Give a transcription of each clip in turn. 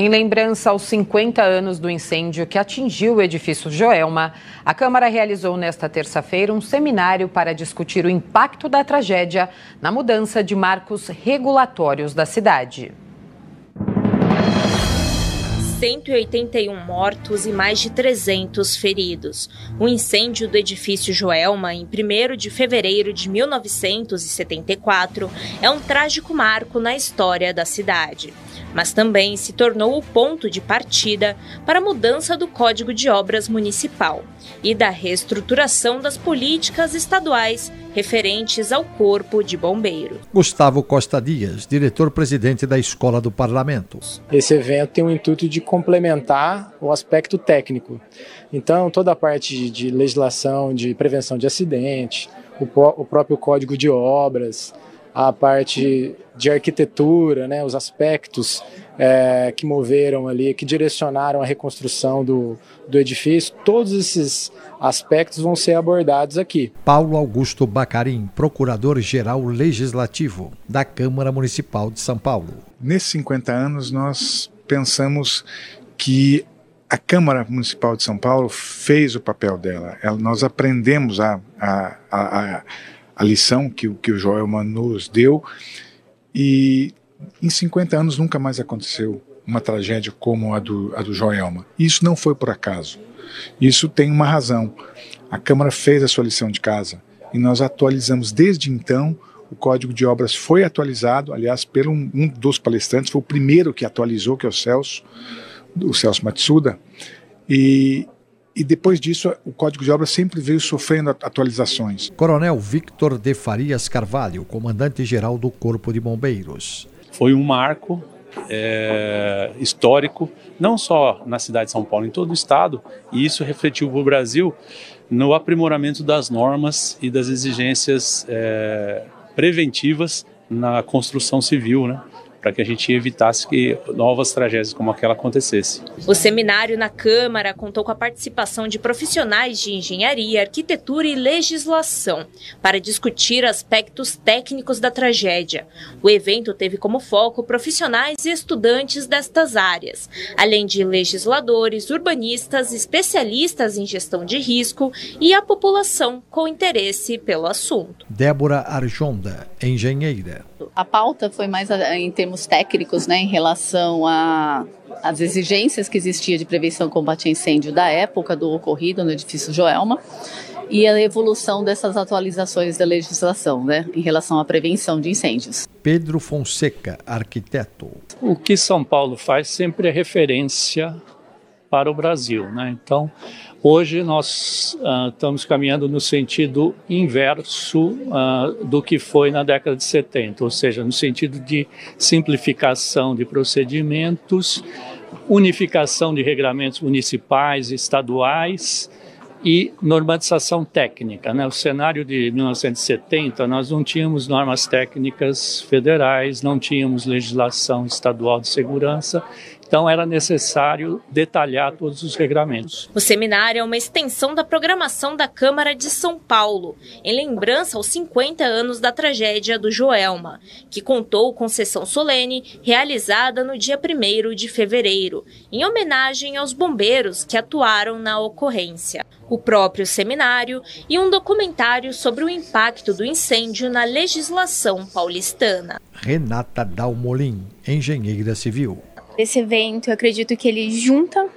Em lembrança aos 50 anos do incêndio que atingiu o edifício Joelma, a Câmara realizou nesta terça-feira um seminário para discutir o impacto da tragédia na mudança de marcos regulatórios da cidade. 181 mortos e mais de 300 feridos. O incêndio do edifício Joelma, em 1 de fevereiro de 1974, é um trágico marco na história da cidade mas também se tornou o ponto de partida para a mudança do Código de Obras Municipal e da reestruturação das políticas estaduais referentes ao Corpo de Bombeiros. Gustavo Costa Dias, diretor-presidente da Escola do Parlamento. Esse evento tem o intuito de complementar o aspecto técnico. Então, toda a parte de legislação de prevenção de acidente, o próprio Código de Obras, a parte de arquitetura, né, os aspectos é, que moveram ali, que direcionaram a reconstrução do, do edifício, todos esses aspectos vão ser abordados aqui. Paulo Augusto Bacarim, Procurador-Geral Legislativo da Câmara Municipal de São Paulo. Nesses 50 anos, nós pensamos que a Câmara Municipal de São Paulo fez o papel dela. Nós aprendemos a, a, a, a lição que, que o Joelman nos deu. E em 50 anos nunca mais aconteceu uma tragédia como a do, a do Joelma. Isso não foi por acaso. Isso tem uma razão. A Câmara fez a sua lição de casa e nós atualizamos desde então. O Código de Obras foi atualizado, aliás, pelo um, um dos palestrantes, foi o primeiro que atualizou, que é o Celso, o Celso Matsuda, e, e depois disso o Código de Obras sempre veio sofrendo atualizações. Coronel Victor de Farias Carvalho, comandante-geral do Corpo de Bombeiros. Foi um marco é, histórico, não só na cidade de São Paulo, em todo o estado, e isso refletiu para o Brasil no aprimoramento das normas e das exigências é, preventivas na construção civil, né? Para que a gente evitasse que novas tragédias como aquela acontecesse. O seminário na Câmara contou com a participação de profissionais de engenharia, arquitetura e legislação para discutir aspectos técnicos da tragédia. O evento teve como foco profissionais e estudantes destas áreas, além de legisladores, urbanistas, especialistas em gestão de risco e a população com interesse pelo assunto. Débora Arjonda, engenheira. A pauta foi mais em termos termos técnicos, né, em relação às exigências que existia de prevenção e combate a incêndio da época do ocorrido no edifício Joelma e a evolução dessas atualizações da legislação, né, em relação à prevenção de incêndios. Pedro Fonseca, arquiteto. O que São Paulo faz sempre é referência para o Brasil, né? Então, Hoje nós uh, estamos caminhando no sentido inverso uh, do que foi na década de 70, ou seja, no sentido de simplificação de procedimentos, unificação de regramentos municipais e estaduais e normatização técnica. Né? O cenário de 1970, nós não tínhamos normas técnicas federais, não tínhamos legislação estadual de segurança então era necessário detalhar todos os regramentos. O seminário é uma extensão da programação da Câmara de São Paulo, em lembrança aos 50 anos da tragédia do Joelma, que contou com sessão solene realizada no dia 1 de fevereiro, em homenagem aos bombeiros que atuaram na ocorrência. O próprio seminário e um documentário sobre o impacto do incêndio na legislação paulistana. Renata Dalmolin, engenheira civil. Esse evento, eu acredito que ele junta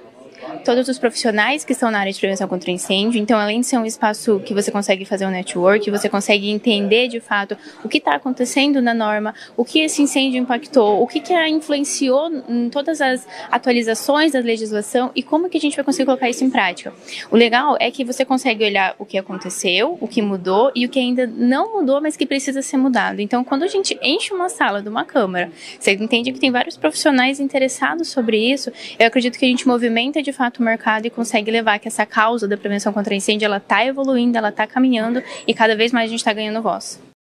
todos os profissionais que estão na área de prevenção contra incêndio. Então, além de ser um espaço que você consegue fazer um network, você consegue entender de fato o que está acontecendo na norma, o que esse incêndio impactou, o que, que influenciou em todas as atualizações da legislação e como que a gente vai conseguir colocar isso em prática. O legal é que você consegue olhar o que aconteceu, o que mudou e o que ainda não mudou, mas que precisa ser mudado. Então, quando a gente enche uma sala de uma câmara, você entende que tem vários profissionais interessados sobre isso, eu acredito que a gente movimenta de fato o mercado e consegue levar que essa causa da prevenção contra incêndio ela está evoluindo, ela está caminhando e cada vez mais a gente está ganhando voz.